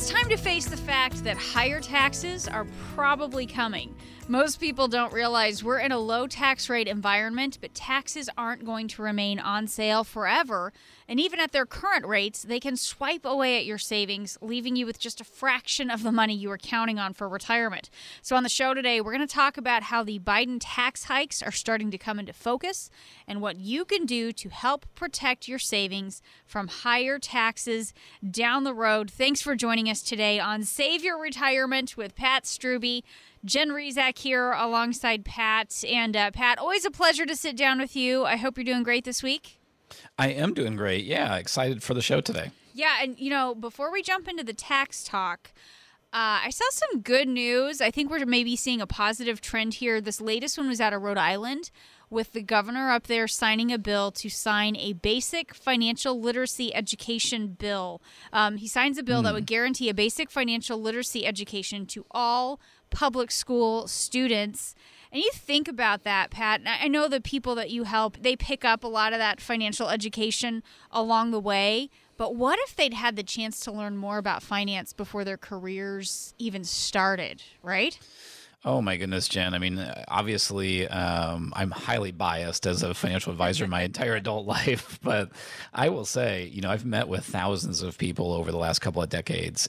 It's time to face the fact that higher taxes are probably coming. Most people don't realize we're in a low tax rate environment, but taxes aren't going to remain on sale forever. And even at their current rates, they can swipe away at your savings, leaving you with just a fraction of the money you were counting on for retirement. So, on the show today, we're going to talk about how the Biden tax hikes are starting to come into focus and what you can do to help protect your savings from higher taxes down the road. Thanks for joining us today on Save Your Retirement with Pat Struby. Jen Rizak here alongside Pat. And uh, Pat, always a pleasure to sit down with you. I hope you're doing great this week. I am doing great. Yeah, excited for the show today. Yeah, and you know, before we jump into the tax talk, uh, I saw some good news. I think we're maybe seeing a positive trend here. This latest one was out of Rhode Island with the governor up there signing a bill to sign a basic financial literacy education bill. Um, he signs a bill mm. that would guarantee a basic financial literacy education to all public school students. And you think about that, Pat. I know the people that you help, they pick up a lot of that financial education along the way. But what if they'd had the chance to learn more about finance before their careers even started, right? Oh my goodness, Jen. I mean, obviously, um, I'm highly biased as a financial advisor my entire adult life, but I will say, you know, I've met with thousands of people over the last couple of decades,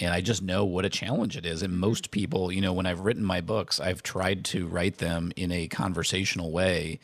and I just know what a challenge it is. And mm-hmm. most people, you know, when I've written my books, I've tried to write them in a conversational way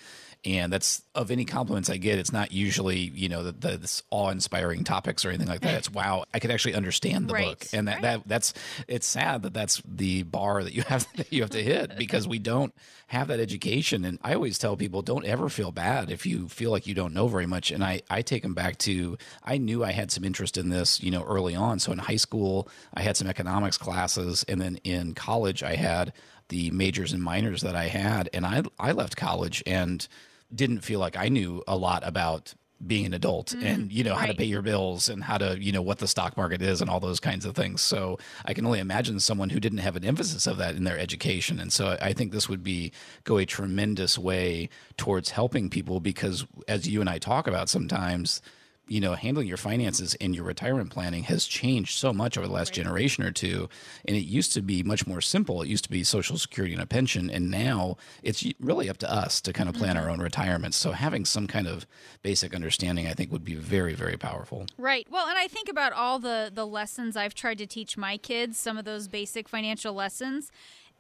and that's of any compliments I get. It's not usually you know the, the this awe-inspiring topics or anything like that. It's wow, I could actually understand the right. book, and that, right. that that's it's sad that that's the bar that you have that you have to hit because we don't have that education. And I always tell people, don't ever feel bad if you feel like you don't know very much. And I I take them back to I knew I had some interest in this you know early on. So in high school, I had some economics classes, and then in college, I had the majors and minors that I had, and I I left college and didn't feel like I knew a lot about being an adult mm, and you know right. how to pay your bills and how to you know what the stock market is and all those kinds of things so i can only imagine someone who didn't have an emphasis of that in their education and so i think this would be go a tremendous way towards helping people because as you and i talk about sometimes you know, handling your finances and your retirement planning has changed so much over the last right. generation or two. And it used to be much more simple. It used to be Social Security and a pension. And now it's really up to us to kind of plan mm-hmm. our own retirement. So having some kind of basic understanding, I think, would be very, very powerful. Right. Well, and I think about all the, the lessons I've tried to teach my kids, some of those basic financial lessons.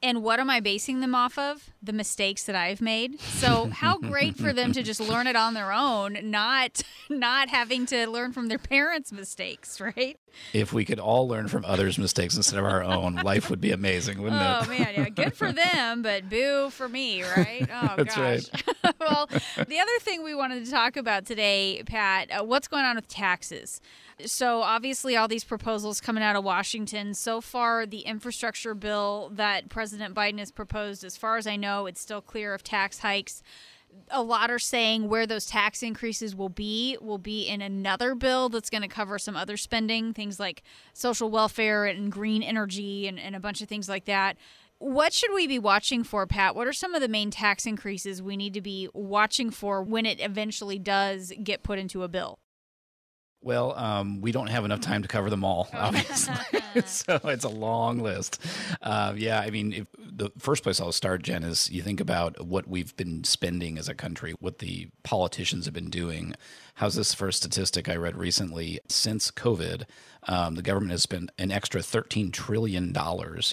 And what am I basing them off of? The mistakes that I've made. So how great for them to just learn it on their own, not not having to learn from their parents' mistakes, right? If we could all learn from others' mistakes instead of our own, life would be amazing, wouldn't oh, it? Oh man, yeah, good for them, but boo for me, right? Oh That's gosh. Right. well, the other thing we wanted to talk about today, Pat, uh, what's going on with taxes? So, obviously, all these proposals coming out of Washington. So far, the infrastructure bill that President Biden has proposed, as far as I know, it's still clear of tax hikes. A lot are saying where those tax increases will be will be in another bill that's going to cover some other spending, things like social welfare and green energy and, and a bunch of things like that. What should we be watching for, Pat? What are some of the main tax increases we need to be watching for when it eventually does get put into a bill? Well, um, we don't have enough time to cover them all, obviously. so it's a long list. Uh, yeah, I mean, if, the first place I'll start, Jen, is you think about what we've been spending as a country, what the politicians have been doing, how's this a statistic I read recently? Since COVID, um, the government has spent an extra $13 trillion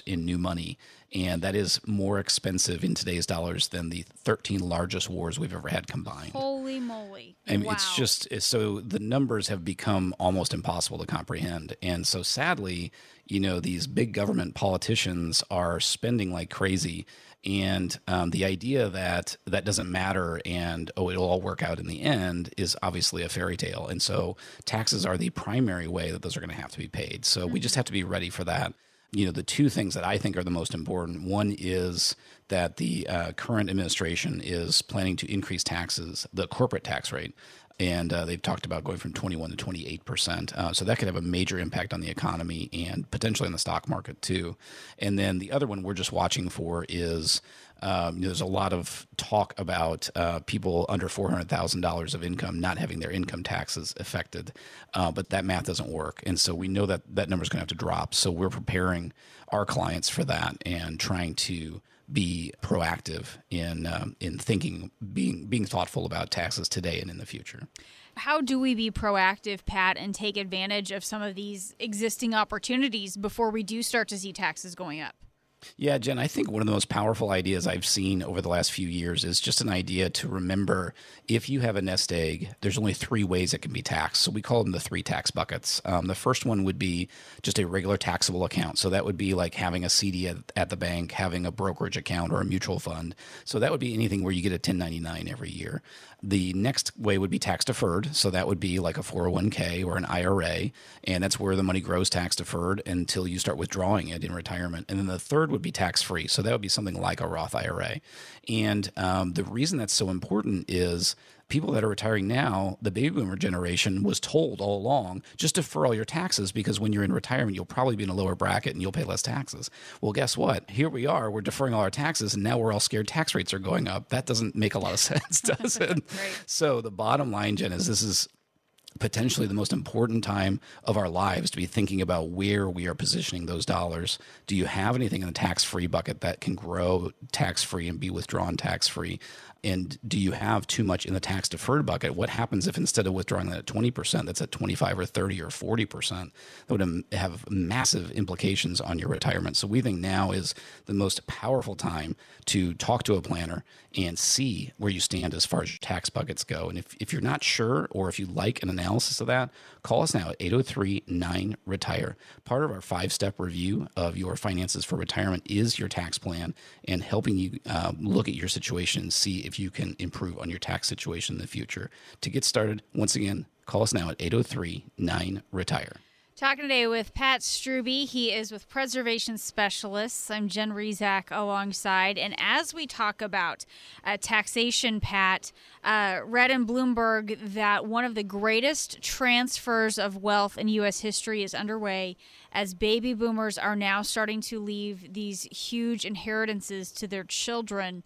in new money. And that is more expensive in today's dollars than the 13 largest wars we've ever had combined. Holy moly. I mean, wow. it's just so the numbers have become almost impossible to comprehend. And so sadly, you know, these big government politicians are spending like crazy. And um, the idea that that doesn't matter and, oh, it'll all work out in the end is obviously a fairy tale. And so taxes are the primary way that those are going to have to be paid. So we just have to be ready for that you know the two things that I think are the most important. One is that the uh, current administration is planning to increase taxes, the corporate tax rate, and uh, they've talked about going from 21 to 28 percent. Uh, so that could have a major impact on the economy and potentially on the stock market too. And then the other one we're just watching for is um, there's a lot of talk about uh, people under four hundred thousand dollars of income not having their income taxes affected, uh, but that math doesn't work, and so we know that that number is going to have to drop. So we're preparing our clients for that and trying to be proactive in um, in thinking, being being thoughtful about taxes today and in the future. How do we be proactive, Pat, and take advantage of some of these existing opportunities before we do start to see taxes going up? Yeah, Jen, I think one of the most powerful ideas I've seen over the last few years is just an idea to remember if you have a nest egg, there's only three ways it can be taxed. So we call them the three tax buckets. Um, the first one would be just a regular taxable account. So that would be like having a CD at, at the bank, having a brokerage account or a mutual fund. So that would be anything where you get a 1099 every year. The next way would be tax deferred. So that would be like a 401k or an IRA. And that's where the money grows tax deferred until you start withdrawing it in retirement. And then the third would be tax free. So that would be something like a Roth IRA. And um, the reason that's so important is people that are retiring now, the baby boomer generation was told all along just defer all your taxes because when you're in retirement, you'll probably be in a lower bracket and you'll pay less taxes. Well, guess what? Here we are, we're deferring all our taxes and now we're all scared tax rates are going up. That doesn't make a lot of sense, does it? right. So the bottom line, Jen, is this is potentially the most important time of our lives to be thinking about where we are positioning those dollars. Do you have anything in the tax free bucket that can grow tax free and be withdrawn tax free? And do you have too much in the tax deferred bucket? What happens if instead of withdrawing that at 20%, that's at 25 or 30 or 40%? That would have massive implications on your retirement. So we think now is the most powerful time to talk to a planner and see where you stand as far as your tax buckets go. And if, if you're not sure or if you like an analysis of that, call us now at 803 9 Retire. Part of our five step review of your finances for retirement is your tax plan and helping you uh, look at your situation and see if you can improve on your tax situation in the future. To get started, once again, call us now at 803 9 Retire. Talking today with Pat Struby. He is with Preservation Specialists. I'm Jen Rizak alongside. And as we talk about uh, taxation, Pat, uh, read in Bloomberg that one of the greatest transfers of wealth in U.S. history is underway as baby boomers are now starting to leave these huge inheritances to their children.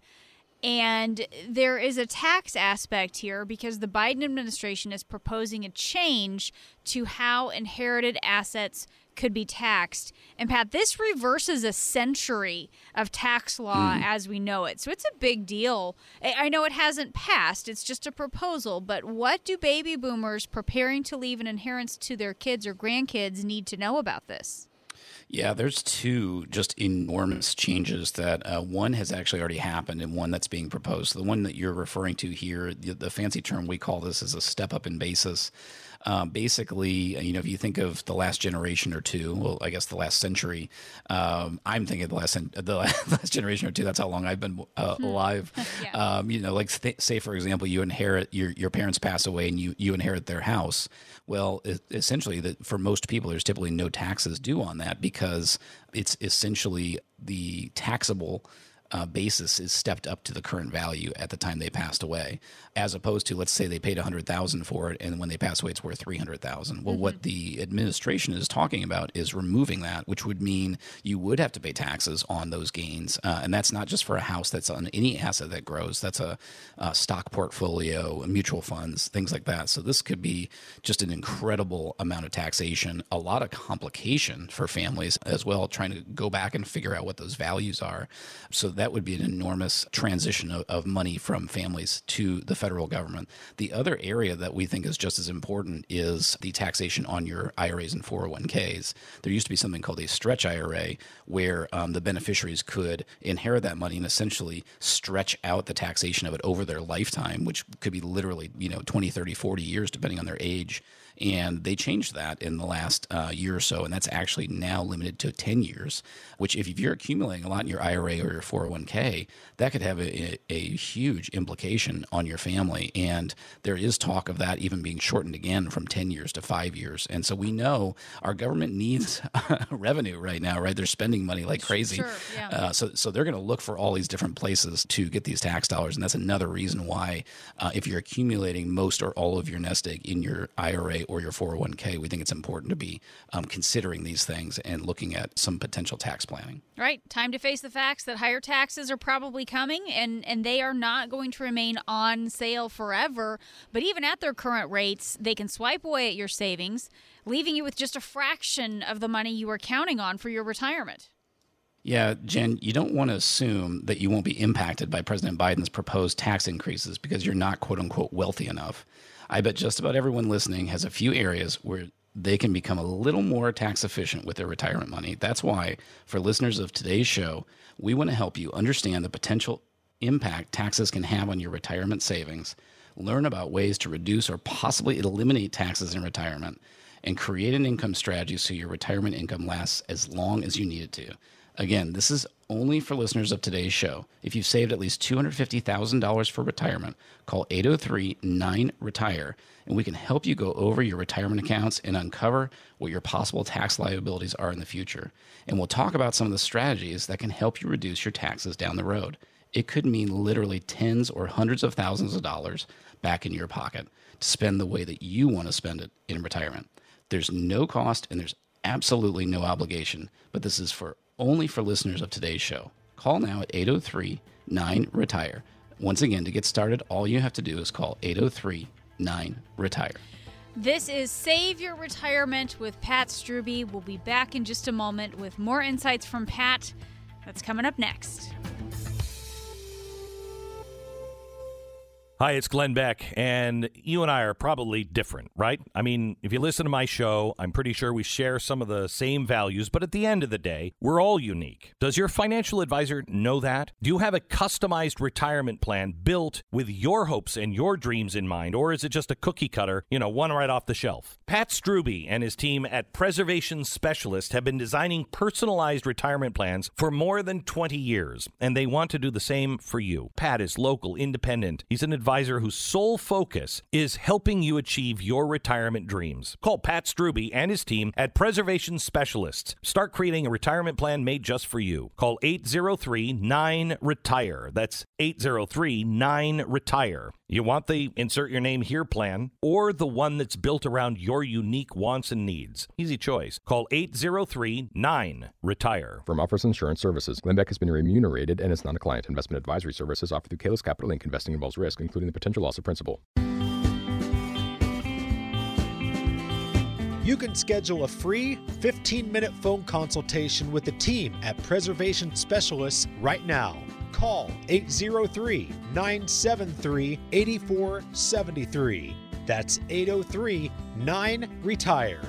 And there is a tax aspect here because the Biden administration is proposing a change to how inherited assets could be taxed. And Pat, this reverses a century of tax law mm. as we know it. So it's a big deal. I know it hasn't passed, it's just a proposal, but what do baby boomers preparing to leave an inheritance to their kids or grandkids need to know about this? Yeah, there's two just enormous changes that uh, one has actually already happened and one that's being proposed. The one that you're referring to here, the, the fancy term we call this is a step up in basis. Um, basically, uh, you know, if you think of the last generation or two, well, I guess the last century, um, I'm thinking the last the last generation or two. That's how long I've been uh, hmm. alive. yeah. um, you know, like th- say for example, you inherit your your parents pass away and you you inherit their house. Well, it, essentially, that for most people, there's typically no taxes due on that because it's essentially the taxable uh, basis is stepped up to the current value at the time they passed away, as opposed to let's say they paid a hundred thousand for it, and when they pass away, it's worth three hundred thousand. Well, mm-hmm. what the administration is talking about is removing that, which would mean you would have to pay taxes on those gains, uh, and that's not just for a house that's on any asset that grows. That's a, a stock portfolio, mutual funds, things like that. So this could be just an incredible amount of taxation, a lot of complication for families as well, trying to go back and figure out what those values are. So that would be an enormous transition of, of money from families to the federal government. The other area that we think is just as important is the taxation on your IRAs and 401ks. There used to be something called a stretch IRA where um, the beneficiaries could inherit that money and essentially stretch out the taxation of it over their lifetime, which could be literally, you know, 20, 30, 40 years, depending on their age. And they changed that in the last uh, year or so, and that's actually now limited to 10 years. Which, if you're accumulating a lot in your IRA or your 401k, that could have a, a huge implication on your family. And there is talk of that even being shortened again from 10 years to five years. And so we know our government needs revenue right now, right? They're spending money like crazy. Sure, yeah. uh, so, so they're going to look for all these different places to get these tax dollars. And that's another reason why, uh, if you're accumulating most or all of your nest egg in your IRA or your 401k, we think it's important to be um, considering these things and looking at some potential tax planning. Right. Time to face the facts that higher taxes are probably coming and, and they are not going to remain on sale forever. But even at their current rates, they can swipe away at your savings, leaving you with just a fraction of the money you were counting on for your retirement. Yeah, Jen, you don't want to assume that you won't be impacted by President Biden's proposed tax increases because you're not quote unquote wealthy enough. I bet just about everyone listening has a few areas where they can become a little more tax efficient with their retirement money. That's why, for listeners of today's show, we want to help you understand the potential impact taxes can have on your retirement savings, learn about ways to reduce or possibly eliminate taxes in retirement, and create an income strategy so your retirement income lasts as long as you need it to. Again, this is only for listeners of today's show. If you've saved at least $250,000 for retirement, call 803 9 Retire and we can help you go over your retirement accounts and uncover what your possible tax liabilities are in the future. And we'll talk about some of the strategies that can help you reduce your taxes down the road. It could mean literally tens or hundreds of thousands of dollars back in your pocket to spend the way that you want to spend it in retirement. There's no cost and there's absolutely no obligation, but this is for only for listeners of today's show. Call now at 803 9 Retire. Once again, to get started, all you have to do is call 803 9 Retire. This is Save Your Retirement with Pat Struby. We'll be back in just a moment with more insights from Pat. That's coming up next. Hi, it's Glenn Beck, and you and I are probably different, right? I mean, if you listen to my show, I'm pretty sure we share some of the same values, but at the end of the day, we're all unique. Does your financial advisor know that? Do you have a customized retirement plan built with your hopes and your dreams in mind, or is it just a cookie cutter, you know, one right off the shelf? Pat Struby and his team at Preservation Specialist have been designing personalized retirement plans for more than 20 years, and they want to do the same for you. Pat is local, independent. He's an advisor advisor whose sole focus is helping you achieve your retirement dreams. Call Pat Struby and his team at Preservation Specialists. Start creating a retirement plan made just for you. Call 803 9 Retire. That's 803 9 Retire. You want the insert your name here plan or the one that's built around your unique wants and needs. Easy choice. Call 803 9 Retire. From Offers Insurance Services, Glenn Beck has been remunerated and is not a client. Investment advisory services offered through Kalos Capital Inc. Investing involves risk, including the potential loss of principal. You can schedule a free 15 minute phone consultation with the team at Preservation Specialists right now. Call 803 973 8473. That's 803 9 Retire.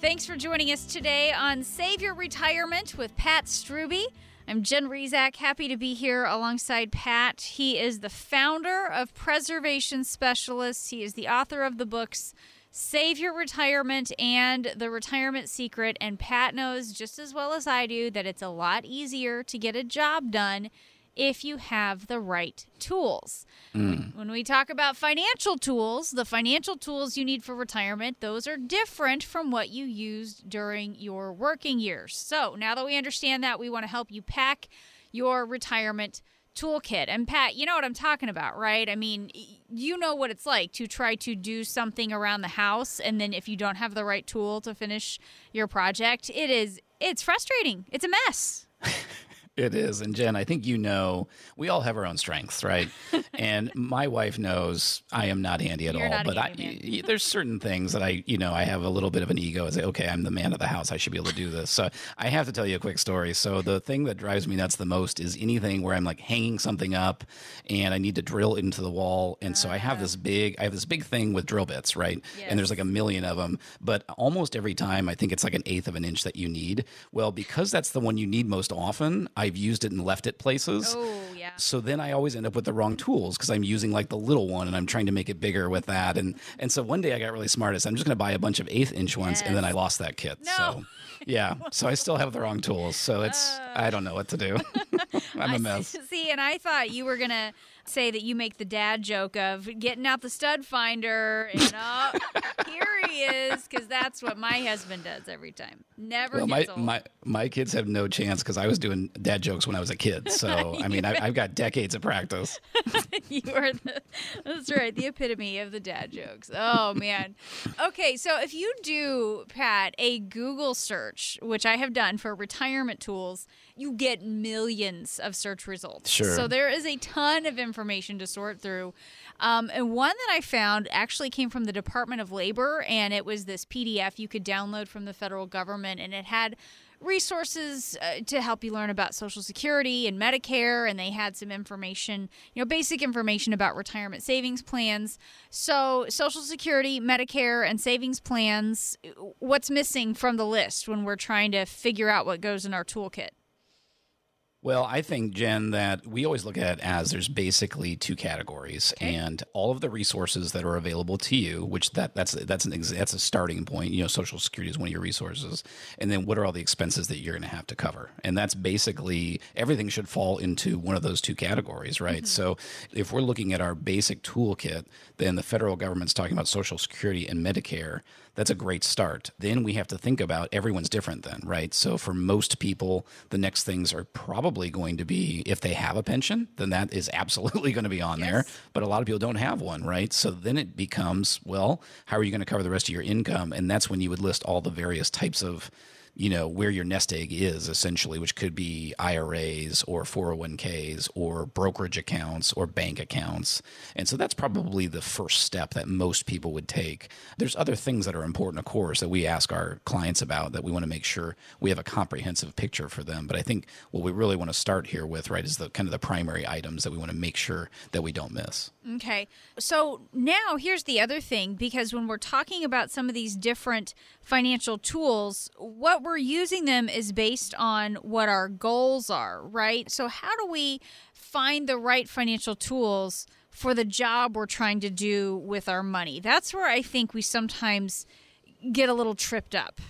Thanks for joining us today on Save Your Retirement with Pat Struby. I'm Jen Rizak, happy to be here alongside Pat. He is the founder of Preservation Specialists. He is the author of the books Save Your Retirement and The Retirement Secret. And Pat knows just as well as I do that it's a lot easier to get a job done if you have the right tools. Mm. When we talk about financial tools, the financial tools you need for retirement, those are different from what you used during your working years. So now that we understand that, we want to help you pack your retirement toolkit. And Pat, you know what I'm talking about, right? I mean, you know what it's like to try to do something around the house and then if you don't have the right tool to finish your project, it is it's frustrating. It's a mess. It is. And Jen, I think you know we all have our own strengths, right? and my wife knows I am not handy at You're all. but I, there's certain things that I, you know, I have a little bit of an ego. I say, okay, I'm the man of the house. I should be able to do this. So I have to tell you a quick story. So the thing that drives me nuts the most is anything where I'm like hanging something up and I need to drill into the wall. And so I have this big, I have this big thing with drill bits, right? And there's like a million of them. But almost every time, I think it's like an eighth of an inch that you need. Well, because that's the one you need most often, I've used it and left it places. Oh, yeah. So then I always end up with the wrong tools because I'm using like the little one and I'm trying to make it bigger with that. And and so one day I got really smart. I said, I'm just going to buy a bunch of eighth inch ones, and then I lost that kit. No. So yeah, so I still have the wrong tools. So it's oh. I don't know what to do. I'm a mess. See, and I thought you were gonna say that you make the dad joke of getting out the stud finder and oh, here he is, because that's what my husband does every time. Never Well, my, old. my my kids have no chance because I was doing dad jokes when I was a kid. So I mean, I, I've got decades of practice. you are the that's right the epitome of the dad jokes oh man okay so if you do pat a google search which i have done for retirement tools you get millions of search results Sure. so there is a ton of information to sort through um, and one that i found actually came from the department of labor and it was this pdf you could download from the federal government and it had resources uh, to help you learn about Social Security and Medicare, and they had some information, you know, basic information about retirement savings plans. So, Social Security, Medicare, and savings plans, what's missing from the list when we're trying to figure out what goes in our toolkit? Well, I think Jen that we always look at it as there's basically two categories, and all of the resources that are available to you, which that that's that's an that's a starting point. You know, Social Security is one of your resources, and then what are all the expenses that you're going to have to cover, and that's basically everything should fall into one of those two categories, right? Mm-hmm. So, if we're looking at our basic toolkit, then the federal government's talking about Social Security and Medicare that's a great start. Then we have to think about everyone's different, then, right? So for most people, the next things are probably going to be if they have a pension, then that is absolutely going to be on there. But a lot of people don't have one, right? So then it becomes, well, how are you going to cover the rest of your income? And that's when you would list all the various types of you know where your nest egg is essentially which could be IRAs or 401ks or brokerage accounts or bank accounts. And so that's probably the first step that most people would take. There's other things that are important of course that we ask our clients about that we want to make sure we have a comprehensive picture for them. But I think what we really want to start here with right is the kind of the primary items that we want to make sure that we don't miss Okay. So now here's the other thing because when we're talking about some of these different financial tools, what we're using them is based on what our goals are, right? So, how do we find the right financial tools for the job we're trying to do with our money? That's where I think we sometimes get a little tripped up.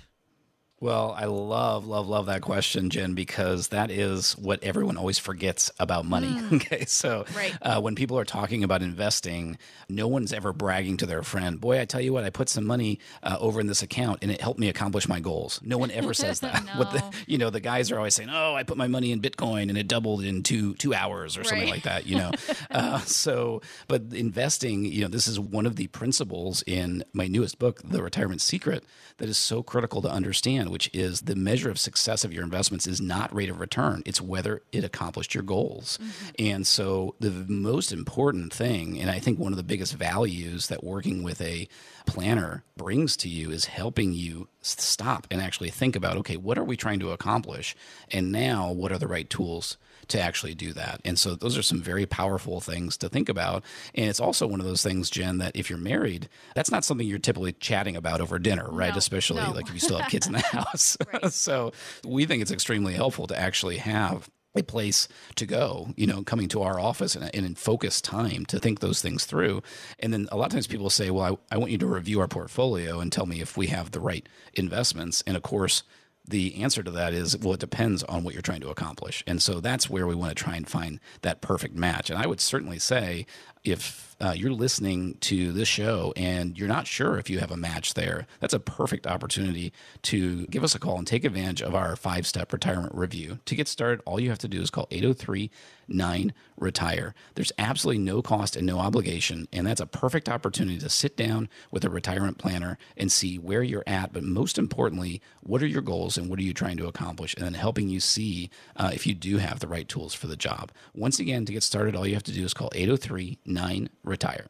Well, I love, love, love that question, Jen, because that is what everyone always forgets about money. Okay. So Right. uh, when people are talking about investing, no one's ever bragging to their friend, Boy, I tell you what, I put some money uh, over in this account and it helped me accomplish my goals. No one ever says that. What the, you know, the guys are always saying, Oh, I put my money in Bitcoin and it doubled in two, two hours or something like that, you know? uh, so, but investing, you know, this is one of the principles in my newest book, The Retirement Secret, that is so critical to understand, which is the measure of success of your investments is not rate of return, it's whether it accomplished your goals. Mm-hmm. And so, the most important thing, and I think one of the biggest values that working with a planner brings to you is helping you stop and actually think about okay, what are we trying to accomplish? And now, what are the right tools? to actually do that. And so those are some very powerful things to think about. And it's also one of those things, Jen, that if you're married, that's not something you're typically chatting about over dinner, right? No, Especially no. like if you still have kids in the house. so we think it's extremely helpful to actually have a place to go, you know, coming to our office and, and in focused time to think those things through. And then a lot of times people say, well, I, I want you to review our portfolio and tell me if we have the right investments. And of course, the answer to that is well it depends on what you're trying to accomplish and so that's where we want to try and find that perfect match and i would certainly say if uh, you're listening to this show and you're not sure if you have a match there, that's a perfect opportunity to give us a call and take advantage of our five step retirement review. To get started, all you have to do is call 803 9 Retire. There's absolutely no cost and no obligation. And that's a perfect opportunity to sit down with a retirement planner and see where you're at. But most importantly, what are your goals and what are you trying to accomplish? And then helping you see uh, if you do have the right tools for the job. Once again, to get started, all you have to do is call 803 9 Retire.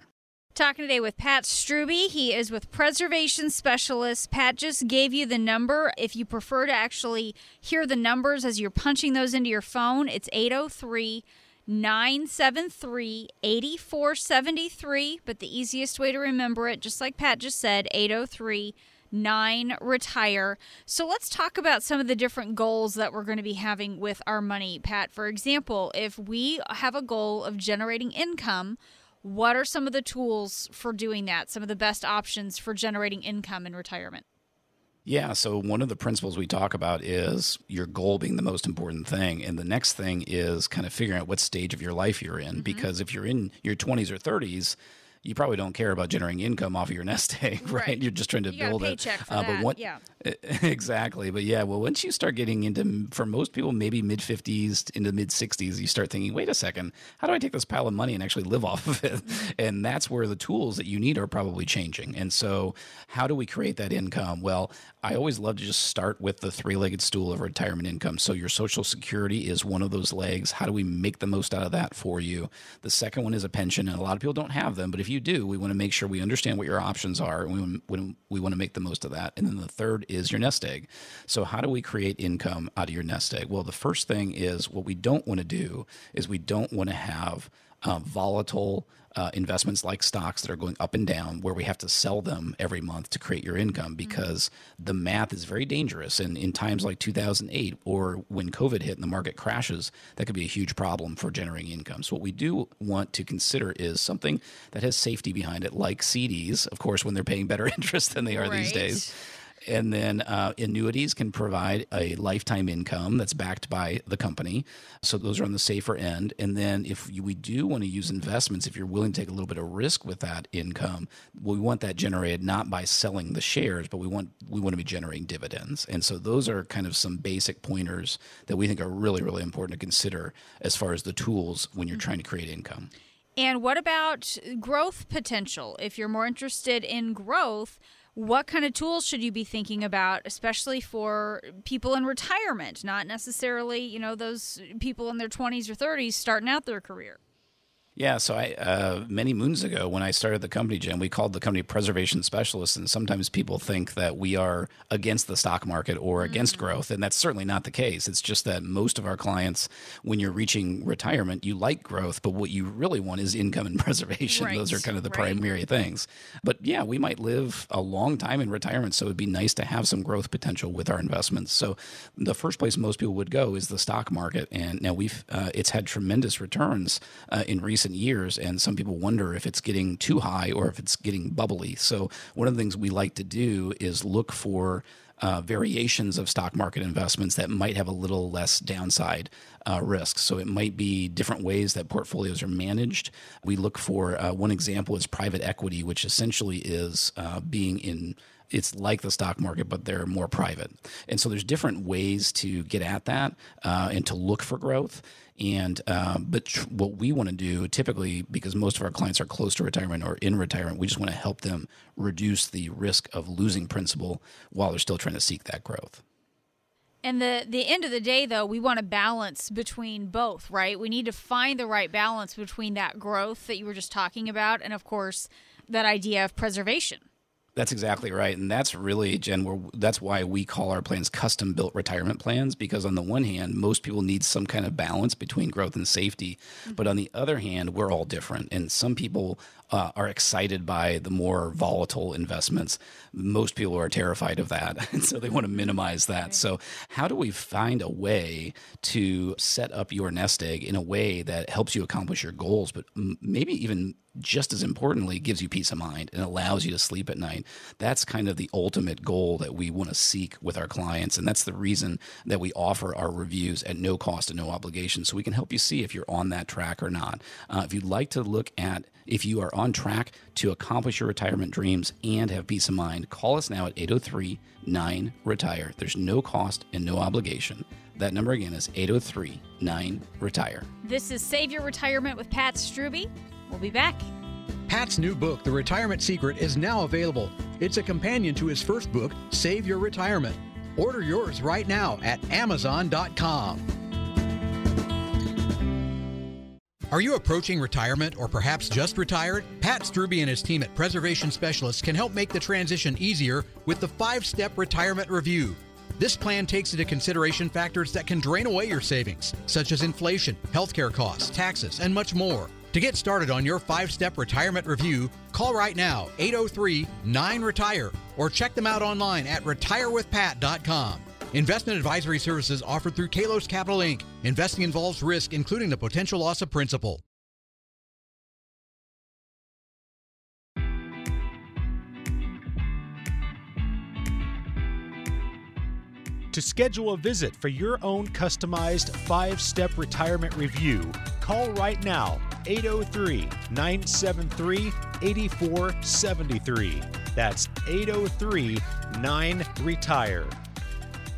Talking today with Pat Struby. He is with Preservation Specialists. Pat just gave you the number. If you prefer to actually hear the numbers as you're punching those into your phone, it's 803 973 8473. But the easiest way to remember it, just like Pat just said, 803 9 Retire. So let's talk about some of the different goals that we're going to be having with our money, Pat. For example, if we have a goal of generating income, what are some of the tools for doing that? Some of the best options for generating income in retirement? Yeah. So, one of the principles we talk about is your goal being the most important thing. And the next thing is kind of figuring out what stage of your life you're in. Mm-hmm. Because if you're in your 20s or 30s, you probably don't care about generating income off of your nest egg, right? right. You're just trying to you build it. Uh, but what? Yeah. Exactly. But yeah, well, once you start getting into, for most people, maybe mid 50s into mid 60s, you start thinking, wait a second, how do I take this pile of money and actually live off of it? Mm-hmm. And that's where the tools that you need are probably changing. And so, how do we create that income? Well, I always love to just start with the three legged stool of retirement income. So, your Social Security is one of those legs. How do we make the most out of that for you? The second one is a pension. And a lot of people don't have them. But if you do, we want to make sure we understand what your options are. And we, we want to make the most of that. And then the third is your nest egg. So, how do we create income out of your nest egg? Well, the first thing is what we don't want to do is we don't want to have uh, volatile uh, investments like stocks that are going up and down, where we have to sell them every month to create your income mm-hmm. because mm-hmm. the math is very dangerous. And in times like 2008 or when COVID hit and the market crashes, that could be a huge problem for generating income. So, what we do want to consider is something that has safety behind it, like CDs, of course, when they're paying better interest than they are right. these days. And then uh, annuities can provide a lifetime income that's backed by the company. So those are on the safer end. And then if we do want to use investments, if you're willing to take a little bit of risk with that income, we want that generated not by selling the shares, but we want we want to be generating dividends. And so those are kind of some basic pointers that we think are really really important to consider as far as the tools when you're trying to create income. And what about growth potential? If you're more interested in growth, what kind of tools should you be thinking about especially for people in retirement not necessarily you know those people in their 20s or 30s starting out their career yeah, so I uh, many moons ago when I started the company, Jim, we called the company Preservation Specialists, and sometimes people think that we are against the stock market or against mm-hmm. growth, and that's certainly not the case. It's just that most of our clients, when you're reaching retirement, you like growth, but what you really want is income and preservation. Right. Those are kind of the right. primary things. But yeah, we might live a long time in retirement, so it'd be nice to have some growth potential with our investments. So the first place most people would go is the stock market, and now we've uh, it's had tremendous returns uh, in recent recent years, and some people wonder if it's getting too high or if it's getting bubbly. So, one of the things we like to do is look for uh, variations of stock market investments that might have a little less downside uh, risk. So it might be different ways that portfolios are managed. We look for uh, one example is private equity, which essentially is uh, being in it's like the stock market, but they're more private. And so there's different ways to get at that uh, and to look for growth. And um, but tr- what we want to do typically, because most of our clients are close to retirement or in retirement, we just want to help them reduce the risk of losing principal while they're still trying to seek that growth. And the the end of the day though, we want a balance between both, right? We need to find the right balance between that growth that you were just talking about and of course that idea of preservation. That's exactly right, and that's really Jen. Where that's why we call our plans custom built retirement plans because on the one hand, most people need some kind of balance between growth and safety, mm-hmm. but on the other hand, we're all different, and some people uh, are excited by the more volatile investments. Most people are terrified of that, and so they want to minimize that. Right. So, how do we find a way to set up your nest egg in a way that helps you accomplish your goals, but maybe even just as importantly gives you peace of mind and allows you to sleep at night. That's kind of the ultimate goal that we want to seek with our clients. And that's the reason that we offer our reviews at no cost and no obligation. So we can help you see if you're on that track or not. Uh, if you'd like to look at if you are on track to accomplish your retirement dreams and have peace of mind, call us now at 803 9 Retire. There's no cost and no obligation. That number again is 803 9 Retire. This is Save Your Retirement with Pat Struby. We'll be back. Pat's new book, The Retirement Secret, is now available. It's a companion to his first book, Save Your Retirement. Order yours right now at Amazon.com. Are you approaching retirement or perhaps just retired? Pat Struby and his team at Preservation Specialists can help make the transition easier with the five step retirement review. This plan takes into consideration factors that can drain away your savings, such as inflation, healthcare costs, taxes, and much more. To get started on your five step retirement review, call right now 803 9 Retire or check them out online at retirewithpat.com. Investment advisory services offered through Kalos Capital Inc. Investing involves risk, including the potential loss of principal. To schedule a visit for your own customized five step retirement review, call right now 803 973 8473. That's 803 9 Retire.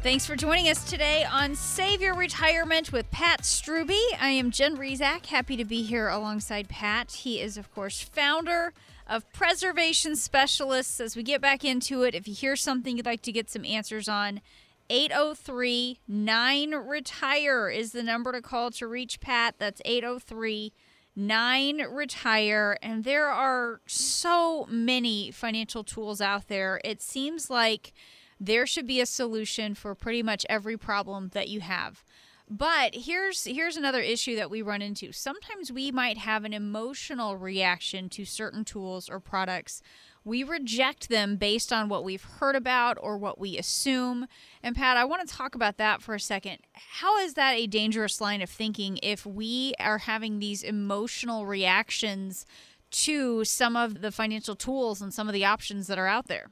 Thanks for joining us today on Save Your Retirement with Pat Struby. I am Jen Rizak, happy to be here alongside Pat. He is, of course, founder of Preservation Specialists. As we get back into it, if you hear something you'd like to get some answers on, 803 9 Retire is the number to call to reach Pat. That's 803 9 Retire. And there are so many financial tools out there. It seems like there should be a solution for pretty much every problem that you have. But here's here's another issue that we run into. Sometimes we might have an emotional reaction to certain tools or products. We reject them based on what we've heard about or what we assume. And Pat, I want to talk about that for a second. How is that a dangerous line of thinking if we are having these emotional reactions to some of the financial tools and some of the options that are out there?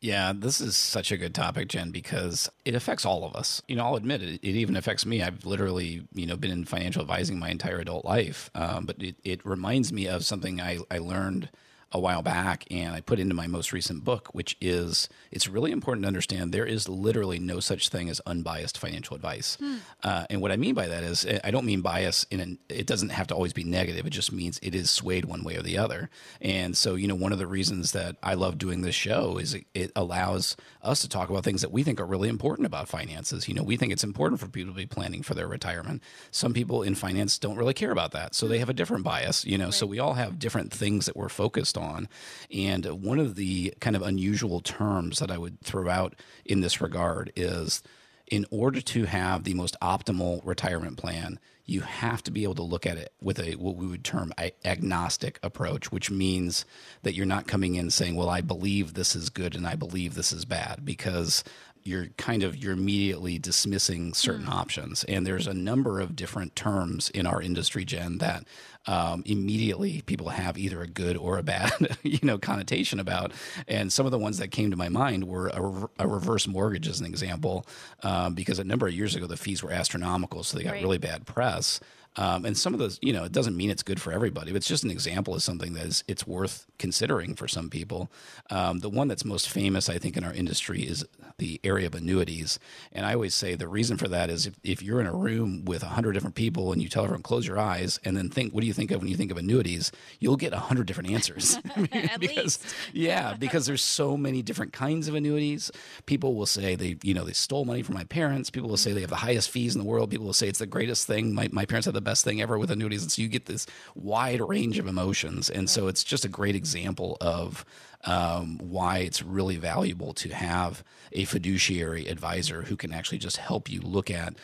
Yeah, this is such a good topic, Jen, because it affects all of us. You know, I'll admit it. It even affects me. I've literally, you know, been in financial advising my entire adult life. Um, but it, it reminds me of something I, I learned a while back and I put into my most recent book, which is it's really important to understand there is literally no such thing as unbiased financial advice. Hmm. Uh, and what I mean by that is I don't mean bias in an, it doesn't have to always be negative. It just means it is swayed one way or the other. And so, you know, one of the reasons that I love doing this show is it, it allows us to talk about things that we think are really important about finances. You know, we think it's important for people to be planning for their retirement. Some people in finance don't really care about that. So they have a different bias, you know, right. so we all have different things that we're focused on on. And one of the kind of unusual terms that I would throw out in this regard is in order to have the most optimal retirement plan, you have to be able to look at it with a what we would term agnostic approach, which means that you're not coming in saying, "Well, I believe this is good and I believe this is bad," because you're kind of you're immediately dismissing certain mm. options. And there's a number of different terms in our industry, Jen, that um, immediately people have either a good or a bad, you know, connotation about. And some of the ones that came to my mind were a, a reverse mortgage, as an example, um, because a number of years ago the fees were astronomical, so they got right. really bad press. Um, and some of those, you know, it doesn't mean it's good for everybody, but it's just an example of something that is it's worth considering for some people. Um, the one that's most famous, I think, in our industry is the area of annuities. And I always say the reason for that is if, if you're in a room with a hundred different people and you tell everyone close your eyes and then think, what do you think of when you think of annuities? You'll get a hundred different answers. because, yeah, because there's so many different kinds of annuities. People will say they, you know, they stole money from my parents. People will say they have the highest fees in the world. People will say it's the greatest thing. My, my parents had the best thing ever with annuities. And so you get this wide range of emotions. And so it's just a great example of um, why it's really valuable to have a fiduciary advisor who can actually just help you look at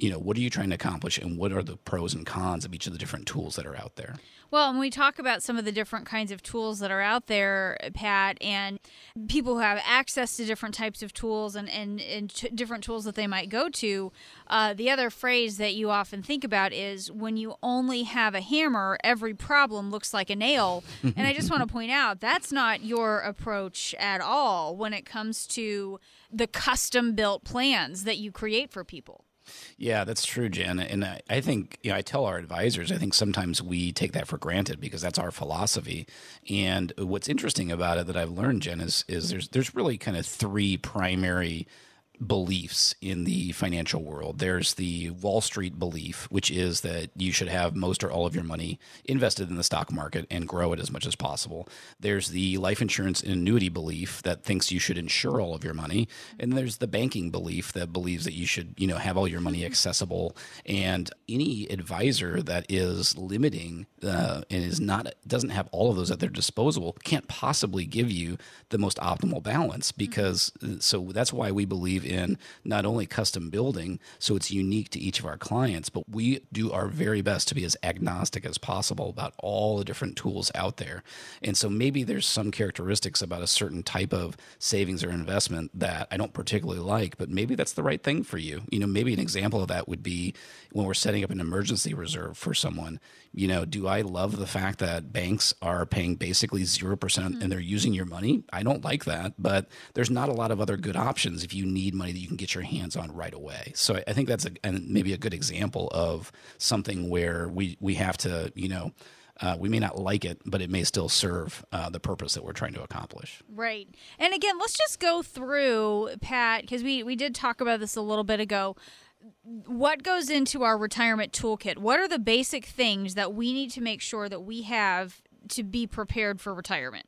you know, what are you trying to accomplish and what are the pros and cons of each of the different tools that are out there? Well, when we talk about some of the different kinds of tools that are out there, Pat, and people who have access to different types of tools and, and, and t- different tools that they might go to, uh, the other phrase that you often think about is when you only have a hammer, every problem looks like a nail. and I just want to point out that's not your approach at all when it comes to the custom built plans that you create for people. Yeah, that's true, Jen. And I, I think, you know, I tell our advisors, I think sometimes we take that for granted because that's our philosophy. And what's interesting about it that I've learned, Jen, is, is there's, there's really kind of three primary beliefs in the financial world. There's the Wall Street belief, which is that you should have most or all of your money invested in the stock market and grow it as much as possible. There's the life insurance and annuity belief that thinks you should insure all of your money, and there's the banking belief that believes that you should, you know, have all your money accessible. And any advisor that is limiting uh, and is not doesn't have all of those at their disposal can't possibly give you the most optimal balance because so that's why we believe in not only custom building, so it's unique to each of our clients, but we do our very best to be as agnostic as possible about all the different tools out there. And so maybe there's some characteristics about a certain type of savings or investment that I don't particularly like, but maybe that's the right thing for you. You know, maybe an example of that would be when we're setting up an emergency reserve for someone. You know, do I love the fact that banks are paying basically 0% and they're using your money? I don't like that, but there's not a lot of other good options if you need money that you can get your hands on right away. So I- I think that's a, and maybe a good example of something where we, we have to, you know, uh, we may not like it, but it may still serve uh, the purpose that we're trying to accomplish. Right. And again, let's just go through, Pat, because we, we did talk about this a little bit ago. What goes into our retirement toolkit? What are the basic things that we need to make sure that we have to be prepared for retirement?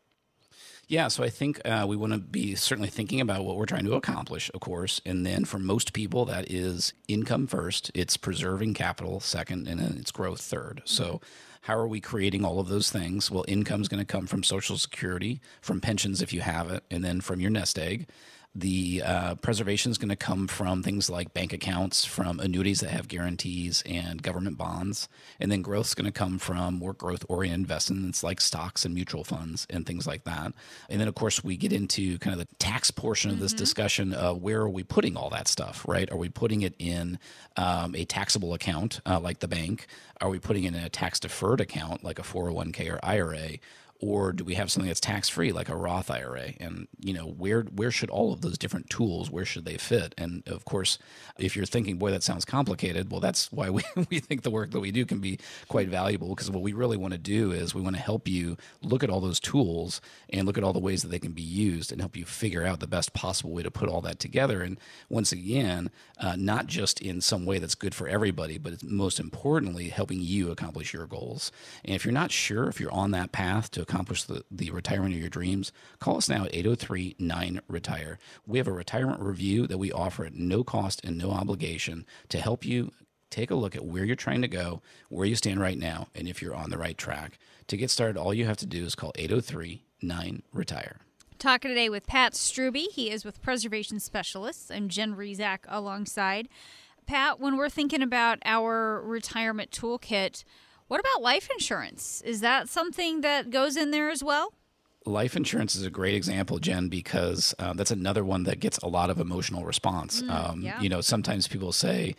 Yeah, so I think uh, we want to be certainly thinking about what we're trying to accomplish, of course. And then for most people, that is income first, it's preserving capital second, and then it's growth third. So, how are we creating all of those things? Well, income is going to come from Social Security, from pensions if you have it, and then from your nest egg. The uh, preservation is going to come from things like bank accounts, from annuities that have guarantees and government bonds. And then growth is going to come from more growth oriented investments like stocks and mutual funds and things like that. And then, of course, we get into kind of the tax portion of this discussion. Uh, where are we putting all that stuff, right? Are we putting it in um, a taxable account uh, like the bank? Are we putting it in a tax deferred account like a 401k or IRA? Or do we have something that's tax free like a Roth IRA? And you know, where where should all of those different tools where should they fit? And of course, if you're thinking, boy, that sounds complicated, well, that's why we, we think the work that we do can be quite valuable because what we really want to do is we want to help you look at all those tools and look at all the ways that they can be used and help you figure out the best possible way to put all that together. And once again, uh, not just in some way that's good for everybody, but it's most importantly helping you accomplish your goals. And if you're not sure if you're on that path to accomplish the, the retirement of your dreams, call us now at 803 9 Retire. We have a retirement review that we offer at no cost and no obligation to help you take a look at where you're trying to go, where you stand right now, and if you're on the right track. To get started, all you have to do is call 803 9 Retire. Talking today with Pat Struby. He is with Preservation Specialists. I'm Jen Rizak alongside. Pat, when we're thinking about our retirement toolkit, what about life insurance? Is that something that goes in there as well? Life insurance is a great example, Jen, because um, that's another one that gets a lot of emotional response. um, yeah. You know, sometimes people say,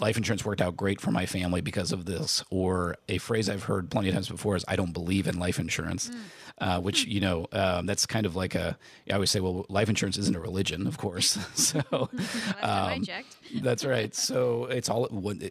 life insurance worked out great for my family because of this. Or a phrase I've heard plenty of times before is, I don't believe in life insurance, uh, which, you know, um, that's kind of like a, I always say, well, life insurance isn't a religion, of course. so Last time I checked. that's right. So it's all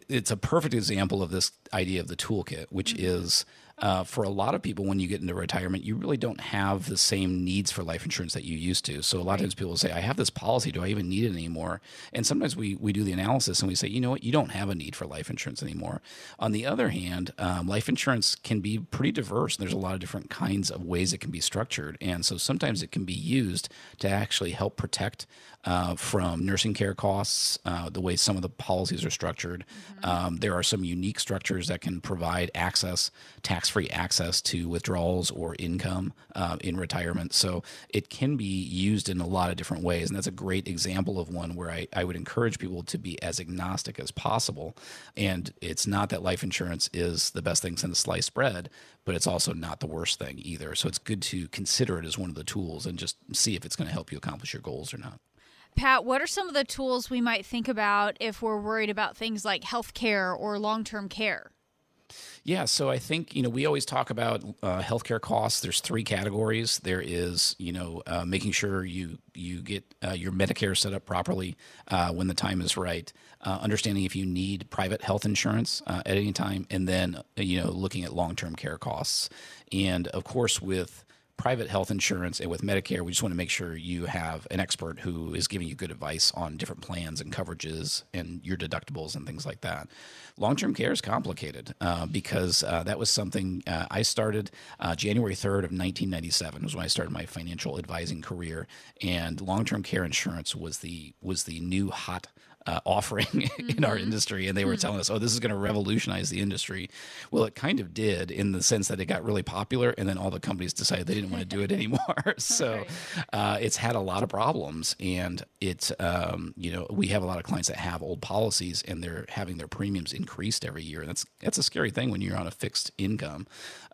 it's a perfect example of this idea of the toolkit, which Mm-hmm. is uh, for a lot of people when you get into retirement, you really don't have the same needs for life insurance that you used to. So a lot of times people say, "I have this policy. Do I even need it anymore?" And sometimes we we do the analysis and we say, "You know what? You don't have a need for life insurance anymore." On the other hand, um, life insurance can be pretty diverse. There's a lot of different kinds of ways it can be structured, and so sometimes it can be used to actually help protect uh, from nursing care costs, uh, the way some of the policies are structured. Um, there are some unique structures that can provide access tax free access to withdrawals or income uh, in retirement. So it can be used in a lot of different ways. And that's a great example of one where I, I would encourage people to be as agnostic as possible. And it's not that life insurance is the best thing since sliced bread, but it's also not the worst thing either. So it's good to consider it as one of the tools and just see if it's going to help you accomplish your goals or not. Pat, what are some of the tools we might think about if we're worried about things like healthcare or long term care? Yeah, so I think you know we always talk about uh, healthcare costs. There's three categories. There is you know uh, making sure you you get uh, your Medicare set up properly uh, when the time is right. Uh, understanding if you need private health insurance uh, at any time, and then you know looking at long term care costs. And of course, with private health insurance and with Medicare, we just want to make sure you have an expert who is giving you good advice on different plans and coverages and your deductibles and things like that. Long term care is complicated uh, because uh, that was something uh, I started uh, January 3rd of 1997 was when I started my financial advising career, and long term care insurance was the was the new hot uh, offering mm-hmm. in our mm-hmm. industry, and they were mm-hmm. telling us, "Oh, this is going to revolutionize the industry." Well, it kind of did in the sense that it got really popular, and then all the companies decided they didn't want to do it anymore. so uh, it's had a lot of problems, and it's um, you know we have a lot of clients that have old policies, and they're having their premiums increased every year. And that's that's a scary thing when you're on a fixed income.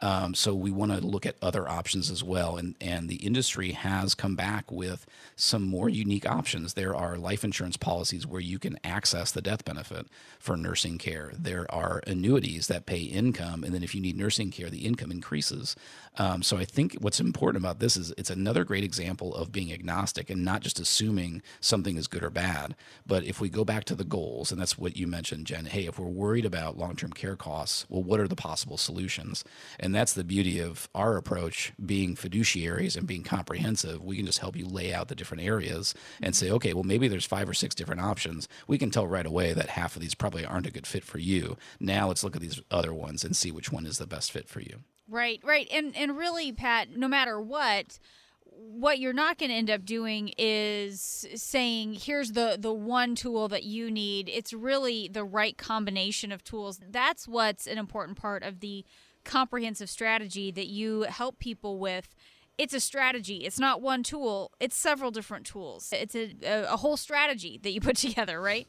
Um, so we want to look at other options as well, and and the industry has come back with some more unique options. There are life insurance policies where you can access the death benefit for nursing care. There are annuities that pay income, and then if you need nursing care, the income increases. Um, so I think what's important about this is it's another great example of being agnostic and not just assuming something is good or bad. But if we go back to the goals, and that's what you mentioned, Jen. Hey, if we're worried about long-term care costs, well, what are the possible solutions? And that's the beauty of our approach, being fiduciaries and being comprehensive. We can just help you lay out the different areas and say, okay, well, maybe there's five or six different options. We can tell right away that half of these probably aren't a good fit for you. Now let's look at these other ones and see which one is the best fit for you. Right, right. And and really, Pat, no matter what, what you're not going to end up doing is saying here's the the one tool that you need. It's really the right combination of tools. That's what's an important part of the comprehensive strategy that you help people with. It's a strategy. It's not one tool. It's several different tools. It's a, a, whole strategy that you put together right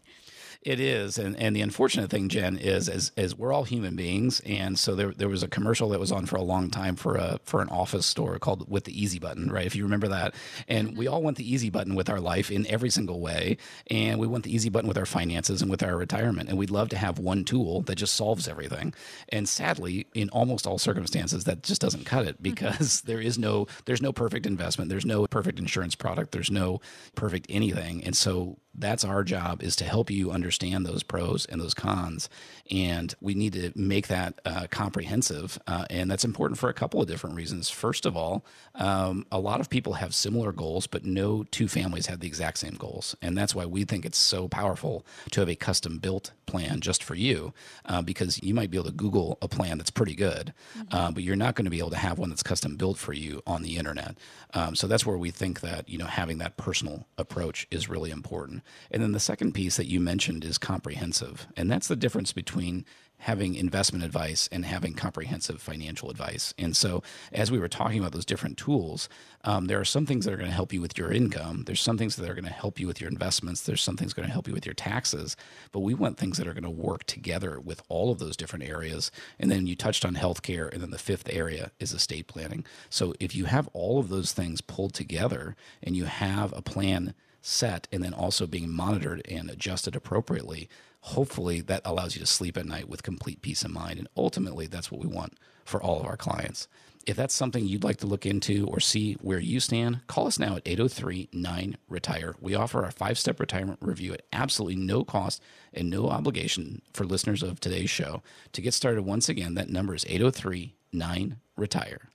it is, and and the unfortunate thing, Jen, is as as we're all human beings, and so there there was a commercial that was on for a long time for a for an office store called with the easy button, right? If you remember that, and we all want the easy button with our life in every single way, and we want the easy button with our finances and with our retirement, and we'd love to have one tool that just solves everything. And sadly, in almost all circumstances, that just doesn't cut it mm-hmm. because there is no there's no perfect investment, there's no perfect insurance product, there's no perfect anything, and so that's our job is to help you understand those pros and those cons and we need to make that uh, comprehensive uh, and that's important for a couple of different reasons. First of all um, a lot of people have similar goals but no two families have the exact same goals and that's why we think it's so powerful to have a custom built plan just for you uh, because you might be able to google a plan that's pretty good mm-hmm. Uh, but you're not going to be able to have one that's custom built for you on the internet. Um, so that's where we think that you know having that personal approach is really important and then the second piece that you mentioned is comprehensive. And that's the difference between having investment advice and having comprehensive financial advice. And so, as we were talking about those different tools, um, there are some things that are going to help you with your income. There's some things that are going to help you with your investments. There's some things going to help you with your taxes. But we want things that are going to work together with all of those different areas. And then you touched on healthcare, and then the fifth area is estate planning. So, if you have all of those things pulled together and you have a plan set and then also being monitored and adjusted appropriately, hopefully that allows you to sleep at night with complete peace of mind. And ultimately, that's what we want for all of our clients. If that's something you'd like to look into or see where you stand, call us now at 803 9 Retire. We offer our five step retirement review at absolutely no cost and no obligation for listeners of today's show. To get started, once again, that number is 803 9 Retire.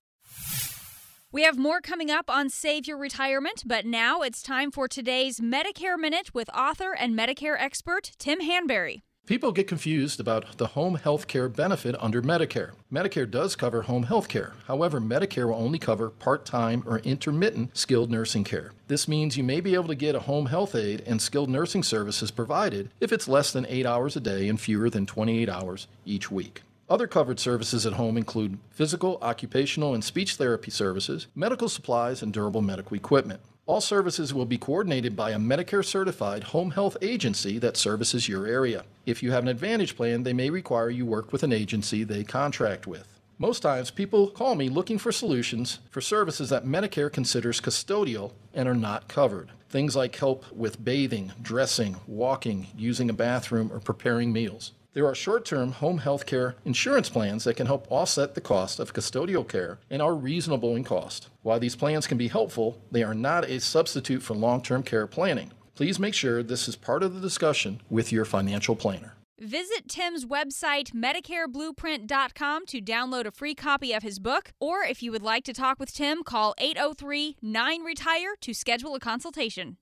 We have more coming up on Save Your Retirement, but now it's time for today's Medicare Minute with author and Medicare expert Tim Hanberry. People get confused about the home health care benefit under Medicare. Medicare does cover home health care. However, Medicare will only cover part time or intermittent skilled nursing care. This means you may be able to get a home health aide and skilled nursing services provided if it's less than 8 hours a day and fewer than 28 hours each week. Other covered services at home include physical, occupational, and speech therapy services, medical supplies, and durable medical equipment. All services will be coordinated by a Medicare certified home health agency that services your area. If you have an Advantage plan, they may require you work with an agency they contract with. Most times, people call me looking for solutions for services that Medicare considers custodial and are not covered. Things like help with bathing, dressing, walking, using a bathroom, or preparing meals. There are short term home health care insurance plans that can help offset the cost of custodial care and are reasonable in cost. While these plans can be helpful, they are not a substitute for long term care planning. Please make sure this is part of the discussion with your financial planner. Visit Tim's website, MedicareBlueprint.com, to download a free copy of his book. Or if you would like to talk with Tim, call 803 9 Retire to schedule a consultation.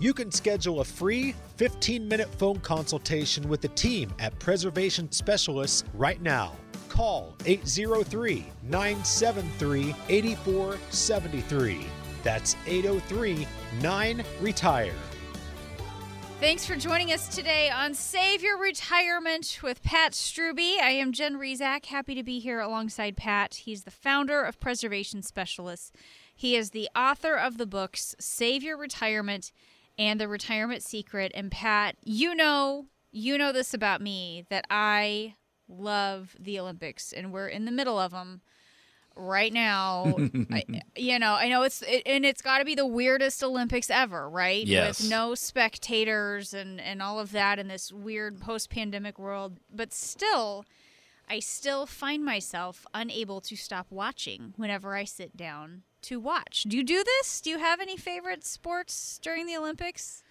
You can schedule a free 15 minute phone consultation with the team at Preservation Specialists right now. Call 803 973 8473. That's 803 9 Retire. Thanks for joining us today on Save Your Retirement with Pat Struby. I am Jen Rizak, happy to be here alongside Pat. He's the founder of Preservation Specialists. He is the author of the books Save Your Retirement and The Retirement Secret. And Pat, you know, you know this about me that I love the Olympics and we're in the middle of them right now. I, you know, I know it's it, and it's got to be the weirdest Olympics ever, right? Yes. With no spectators and and all of that in this weird post-pandemic world, but still I still find myself unable to stop watching whenever I sit down to watch. Do you do this? Do you have any favorite sports during the Olympics?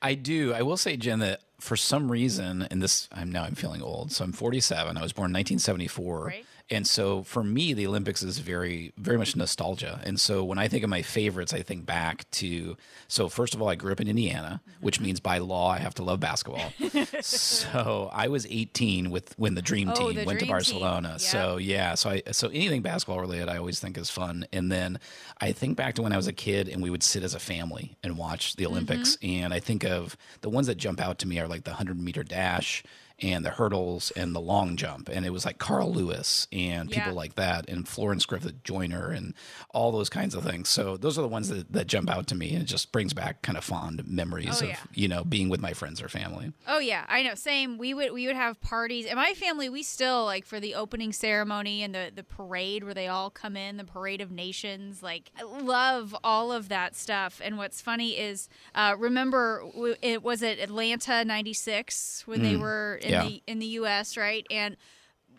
I do. I will say, Jen, that for some reason, and this, I'm now I'm feeling old. So I'm 47. I was born in 1974. Right. And so for me, the Olympics is very, very much nostalgia. And so when I think of my favorites, I think back to, so first of all, I grew up in Indiana, which Mm-hmm. means by law, I have to love basketball. so I was 18 with when the dream Oh, team the went to Dream Team. Barcelona. Yep. So yeah, so I, so anything basketball related, I always think is fun. And then I think back to when I was a kid and we would sit as a family and watch the Olympics. Mm-hmm. And I think of the ones that jump out to me are like the 100 meter dash and the hurdles and the long jump. And it was like Carl Lewis and people Yeah. like that and Florence Griffith Joyner and all those kinds of things. So those are the ones that, that jump out to me and it just brings back kind of fond memories Oh, of, yeah. you know, being with my friends or family. Oh yeah, I know. Same. We would we would have parties. In my family, we still like for the opening ceremony and the the parade where they all come in, the parade of nations. Like I love all of that stuff. And what's funny is, uh, remember it was at Atlanta '96 when they were in Yeah. the in the U.S. right and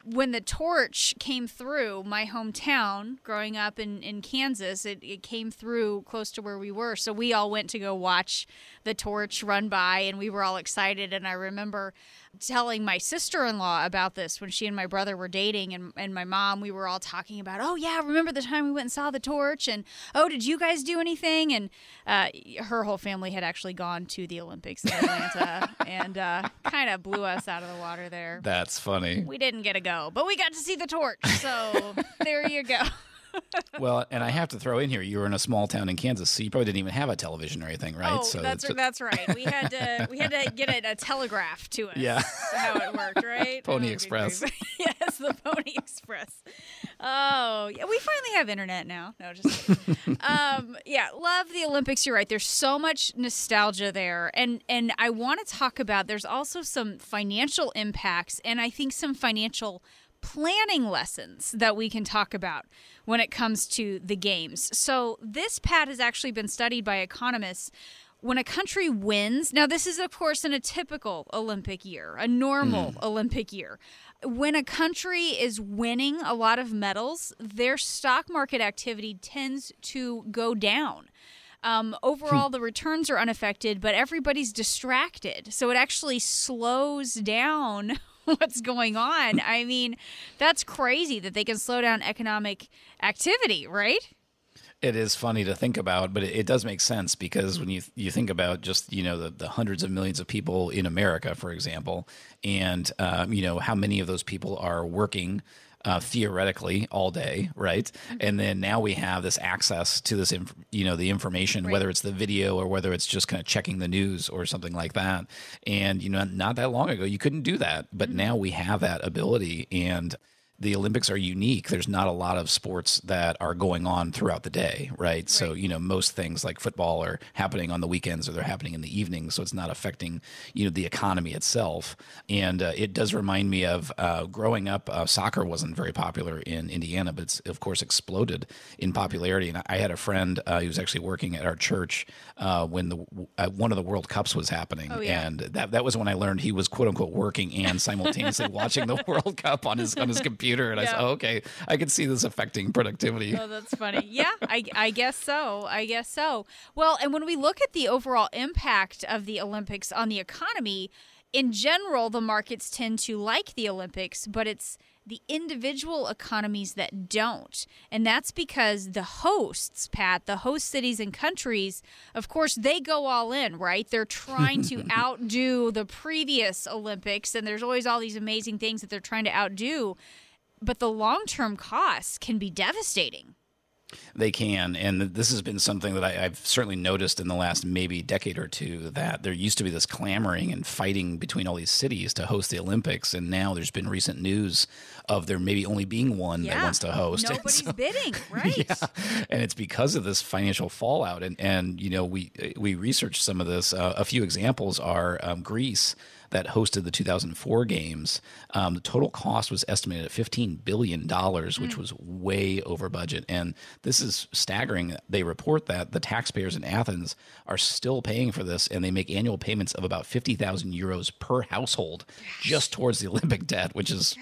when the torch came through my hometown growing up in, in Kansas, it, it came through close to where we were. So we all went to go watch the torch run by and we were all excited. And I remember telling my sister in law about this when she and my brother were dating and, and my mom, we were all talking about, oh, yeah, remember the time we went and saw the torch? And oh, did you guys do anything? And uh, her whole family had actually gone to the Olympics in Atlanta and uh, kind of blew us out of the water there. That's funny. We didn't get a go, but we got to see the torch. So there you go. Well, and I have to throw in here, you were in a small town in Kansas, so you probably didn't even have a television or anything, right? Oh, so that's it's- that's right. We had to we had to get a, a telegraph to us. Yeah. How it worked, right? Pony Oh, Express. yes, the Pony Express. Oh, yeah. We finally have internet now. No, just um, yeah. Love the Olympics. You're right. There's so much nostalgia there, and and I want to talk about. There's also some financial impacts, and I think some financial planning lessons that we can talk about when it comes to the games. So, this Pat has actually been studied by economists. When a country wins, now this is, of course, in a typical Olympic year, a normal Olympic year. When a country is winning a lot of medals, their stock market activity tends to go down. Um, overall, the returns are unaffected, but everybody's distracted. So it actually slows down what's going on. I mean, that's crazy that they can slow down economic activity, right? It is funny to think about, but it, does make sense because when you you think about just you know the, the hundreds of millions of people in America, for example, and um, you know how many of those people are working uh, theoretically all day, right? And then now we have this access to this, inf- you know, the information, whether it's the video or whether it's just kind of checking the news or something like that. And you know, not that long ago, you couldn't do that, but now we have that ability and the Olympics are unique. There's not a lot of sports that are going on throughout the day, right? So, you know, most things like football are happening on the weekends or they're happening in the evening. So it's not affecting, you know, the economy itself. And uh, it does remind me of uh, growing up, uh, soccer wasn't very popular in Indiana, but it's, of course, exploded in popularity. And I had a friend uh, who was actually working at our church uh, when the uh, one of the World Cups was happening. yeah. And that, that was when I learned he was, quote unquote, working and simultaneously watching the World Cup on his, on his computer. And I said, oh, okay, I can see this affecting productivity. Oh, that's funny. Yeah, I, I guess so. I guess so. Well, and when we look at the overall impact of the Olympics on the economy, in general, the markets tend to like the Olympics, but it's the individual economies that don't. And that's because the hosts, Pat, the host cities and countries, of course, they go all in, right? They're trying to outdo the previous Olympics, and there's always all these amazing things that they're trying to outdo. But the long term costs can be devastating. They can, and this has been something that I, I've certainly noticed in the last maybe decade or two. That there used to be this clamoring and fighting between all these cities to host the Olympics, and now there's been recent news of there maybe only being one that wants to host. And Nobody's so- bidding, right? yeah, and it's because of this financial fallout. And and you know we we researched some of this. Uh, a few examples are um, Greece that hosted the 2004 games. Um, the total cost was estimated at 15 billion dollars, which was way over budget. And this is staggering. They report that the taxpayers in Athens are still paying for this, and they make annual payments of about 50,000 euros per household just towards the Olympic debt, which is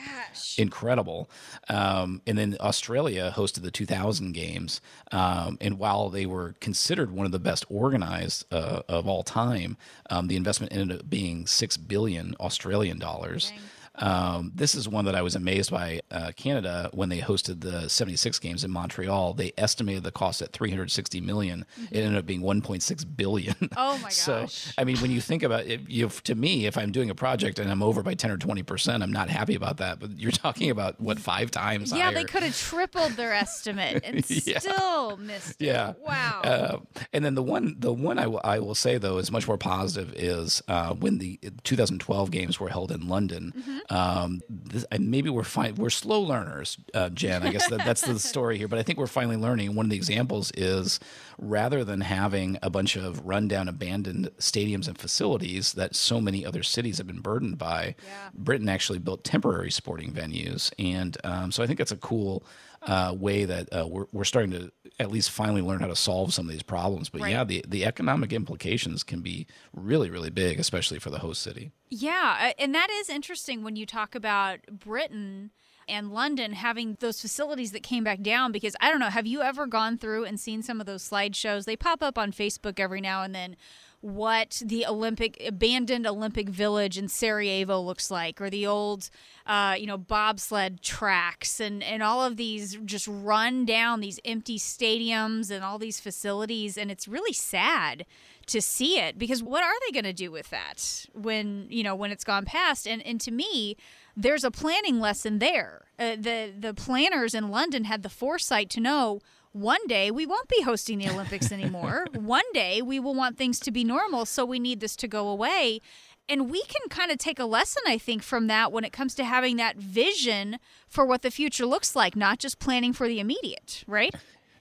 incredible. Um, and then Australia hosted the 2000 games, um, and while they were considered one of the best organized uh, of all time, um, the investment ended up being six billion Australian dollars. Um, this is one that I was amazed by. Uh, Canada, when they hosted the 76 games in Montreal, they estimated the cost at 360 million. It ended up being 1.6 billion. Oh my So, gosh. I mean, when you think about it, you to me, if I'm doing a project and I'm over by 10 or 20 percent, I'm not happy about that. But you're talking about what five times? Yeah, they could have tripled their estimate and Yeah. still missed it. Yeah. Wow. Uh, and then the one, the one I, w- I will say though is much more positive is uh, when the 2012 games were held in London. Mm-hmm. Um, this, maybe we're fine. We're slow learners, uh, Jen. I guess that, that's the story here. But I think we're finally learning. One of the examples is rather than having a bunch of rundown, abandoned stadiums and facilities that so many other cities have been burdened by, Britain actually built temporary sporting venues, and um, so I think that's a cool uh, way that uh, we're, we're starting to at least finally learn how to solve some of these problems. But yeah, the, the economic implications can be really, really big, especially for the host city. Yeah, uh, and that is interesting when you talk about Britain and London having those facilities that came back down because I don't know, have you ever gone through and seen some of those slideshows? They pop up on Facebook every now and then what the Olympic abandoned Olympic village in Sarajevo looks like or the old uh, you know bobsled tracks and and all of these just run down these empty stadiums and all these facilities. And it's really sad to see it because what are they going to do with that when you know when it's gone past? And and to me there's a planning lesson there. Uh, the the planners in London had the foresight to know one day we won't be hosting the Olympics anymore. one day we will want things to be normal, so we need this to go away. And we can kind of take a lesson, I think, from that when it comes to having that vision for what the future looks like, not just planning for the immediate, right?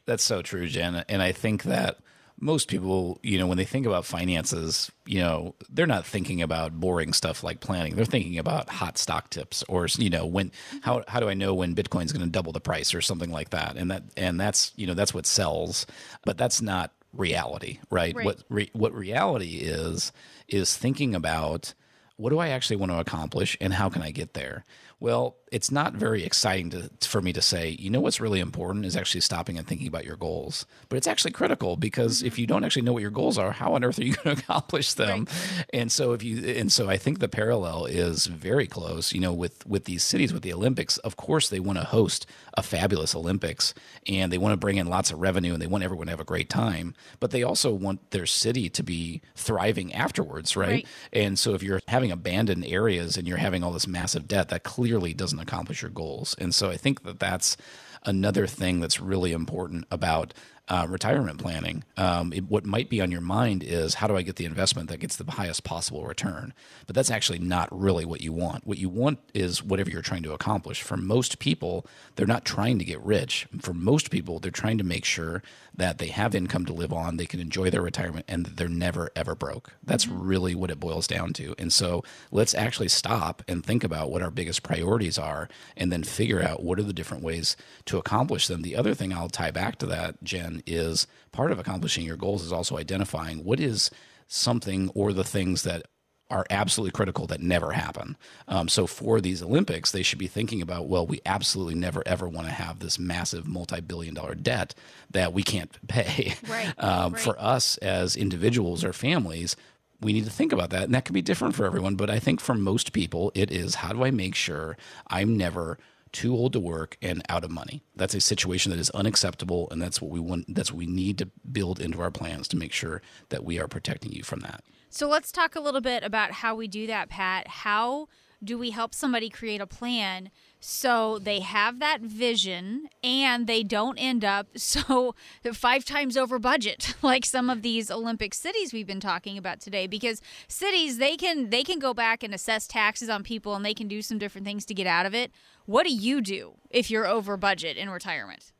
That's so true, Jen. And I think that most people, you know, when they think about finances, you know, they're not thinking about boring stuff like planning. They're thinking about hot stock tips or, you know, when how how do I know when Bitcoin's going to double the price or something like that? And that and that's, you know, that's what sells, but that's not reality, right? Right. What re, what reality is is thinking about what do I actually want to accomplish and how can I get there? Well, it's not very exciting to, for me to say, you know what's really important is actually stopping and thinking about your goals. But it's actually critical because if mm-hmm. you don't actually know what your goals are, how on earth are you going to accomplish them? And so if you and so I think the parallel is very close, you know, with with these cities with the Olympics. Of course, they want to host a fabulous Olympics and they want to bring in lots of revenue and they want everyone to have a great time, but they also want their city to be thriving afterwards, right? Right. And so if you're having abandoned areas and you're having all this massive debt, that clearly doesn't accomplish your goals. And so I think that that's another thing that's really important about uh, retirement planning. Um, it, what might be on your mind is how do I get the investment that gets the highest possible return? But that's actually not really what you want. What you want is whatever you're trying to accomplish. For most people, they're not trying to get rich. For most people, they're trying to make sure that they have income to live on, they can enjoy their retirement, and they're never ever broke. That's mm-hmm. really what it boils down to. And so let's actually stop and think about what our biggest priorities are and then figure out what are the different ways to accomplish them. The other thing I'll tie back to that, Jen, is part of accomplishing your goals is also identifying what is something or the things that are absolutely critical that never happen. Um, so for these Olympics, they should be thinking about, well, we absolutely never ever want to have this massive multi-billion dollar debt that we can't pay. Right. Um, right. For us as individuals or families, we need to think about that. And that can be different for everyone. But I think for most people, it is how do I make sure I'm never – too old to work and out of money. That's a situation that is unacceptable, and that's what we want. That's what we need to build into our plans to make sure that we are protecting you from that. So let's talk a little bit about how we do that, Pat. How do we help somebody create a plan so they have that vision and they don't end up so five times over budget like some of these olympic cities we've been talking about today because cities they can they can go back and assess taxes on people and they can do some different things to get out of it. What do you do if you're over budget in retirement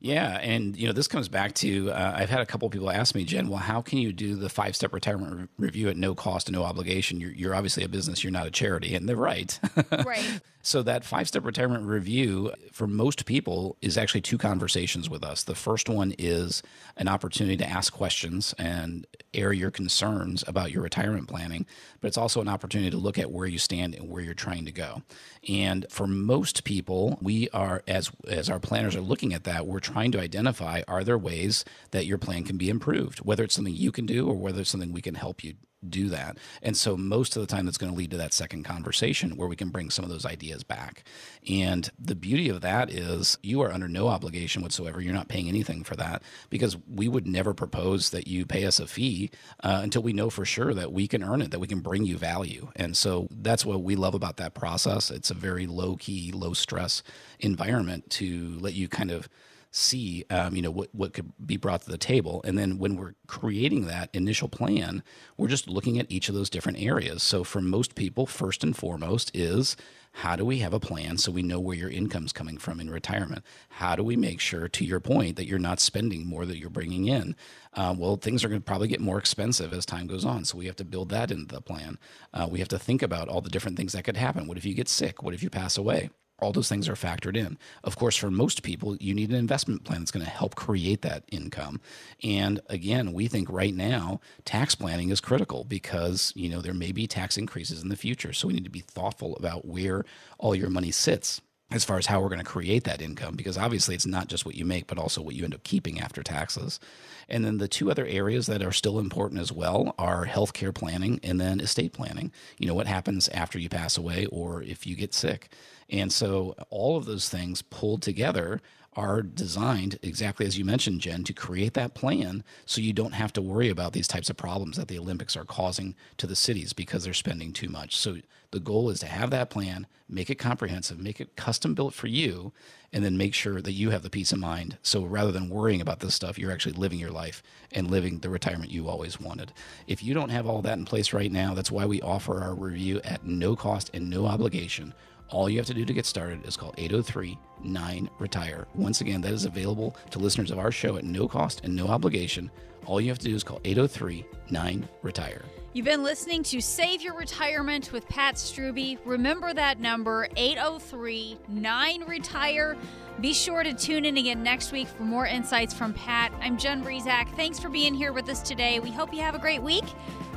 yeah, and you know this comes back to uh, I've had a couple people ask me, Jen, well, how can you do the five step retirement re- review at no cost and no obligation? You're, you're obviously a business, you're not a charity, and they're right. right. So that five step retirement review for most people is actually two conversations with us. The first one is an opportunity to ask questions and air your concerns about your retirement planning, but it's also an opportunity to look at where you stand and where you're trying to go. And for most people, we are as as our planners are looking at that, we're trying to identify are there ways that your plan can be improved, whether it's something you can do or whether it's something we can help you do that. And so most of the time that's going to lead to that second conversation where we can bring some of those ideas back. And the beauty of that is you are under no obligation whatsoever. You're not paying anything for that because we would never propose that you pay us a fee uh, until we know for sure that we can earn it, that we can bring you value. And so that's what we love about that process. It's a very low key, low stress environment to let you kind of see um, you know what, what could be brought to the table. And then when we're creating that initial plan we're just looking at each of those different areas. So for most people first and foremost is how do we have a plan so we know where your income's coming from in retirement? How do we make sure to your point that you're not spending more that you're bringing in? Uh, well things are going to probably get more expensive as time goes on. So we have to build that into the plan. Uh, we have to think about all the different things that could happen. What if you get sick? What if you pass away all those things are factored in. Of course, for most people, you need an investment plan that's going to help create that income. And again, we think right now tax planning is critical because, you know, there may be tax increases in the future. So we need to be thoughtful about where all your money sits as far as how we're going to create that income because obviously it's not just what you make but also what you end up keeping after taxes. And then the two other areas that are still important as well are healthcare planning and then estate planning. You know what happens after you pass away or if you get sick. And so all of those things pulled together are designed exactly as you mentioned, Jen, to create that plan so you don't have to worry about these types of problems that the Olympics are causing to the cities because they're spending too much. So the goal is to have that plan, make it comprehensive, make it custom built for you, and then make sure that you have the peace of mind. So rather than worrying about this stuff, you're actually living your life and living the retirement you always wanted. If you don't have all that in place right now, that's why we offer our review at no cost and no obligation all you have to do to get started is call 803 9 Retire. Once again, that is available to listeners of our show at no cost and no obligation. All you have to do is call 803 9 Retire. You've been listening to Save Your Retirement with Pat Struby. Remember that number 803 9 Retire. Be sure to tune in again next week for more insights from Pat. I'm Jen Brezak. Thanks for being here with us today. We hope you have a great week,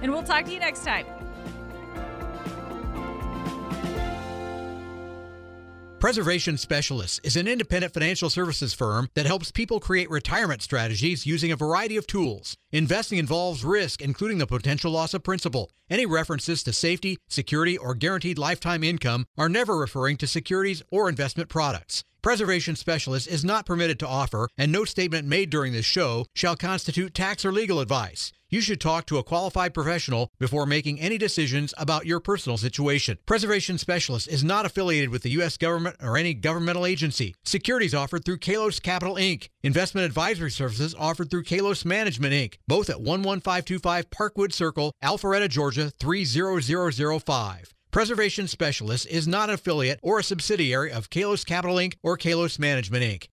and we'll talk to you next time. Preservation Specialists is an independent financial services firm that helps people create retirement strategies using a variety of tools. Investing involves risk, including the potential loss of principal. Any references to safety, security, or guaranteed lifetime income are never referring to securities or investment products. Preservation Specialist is not permitted to offer, and no statement made during this show shall constitute tax or legal advice. You should talk to a qualified professional before making any decisions about your personal situation. Preservation Specialist is not affiliated with the U.S. government or any governmental agency. Securities offered through Kalos Capital Inc. Investment advisory services offered through Kalos Management Inc. Both at 11525 Parkwood Circle, Alpharetta, Georgia 30005. Preservation Specialist is not an affiliate or a subsidiary of Kalos Capital Inc. or Kalos Management Inc.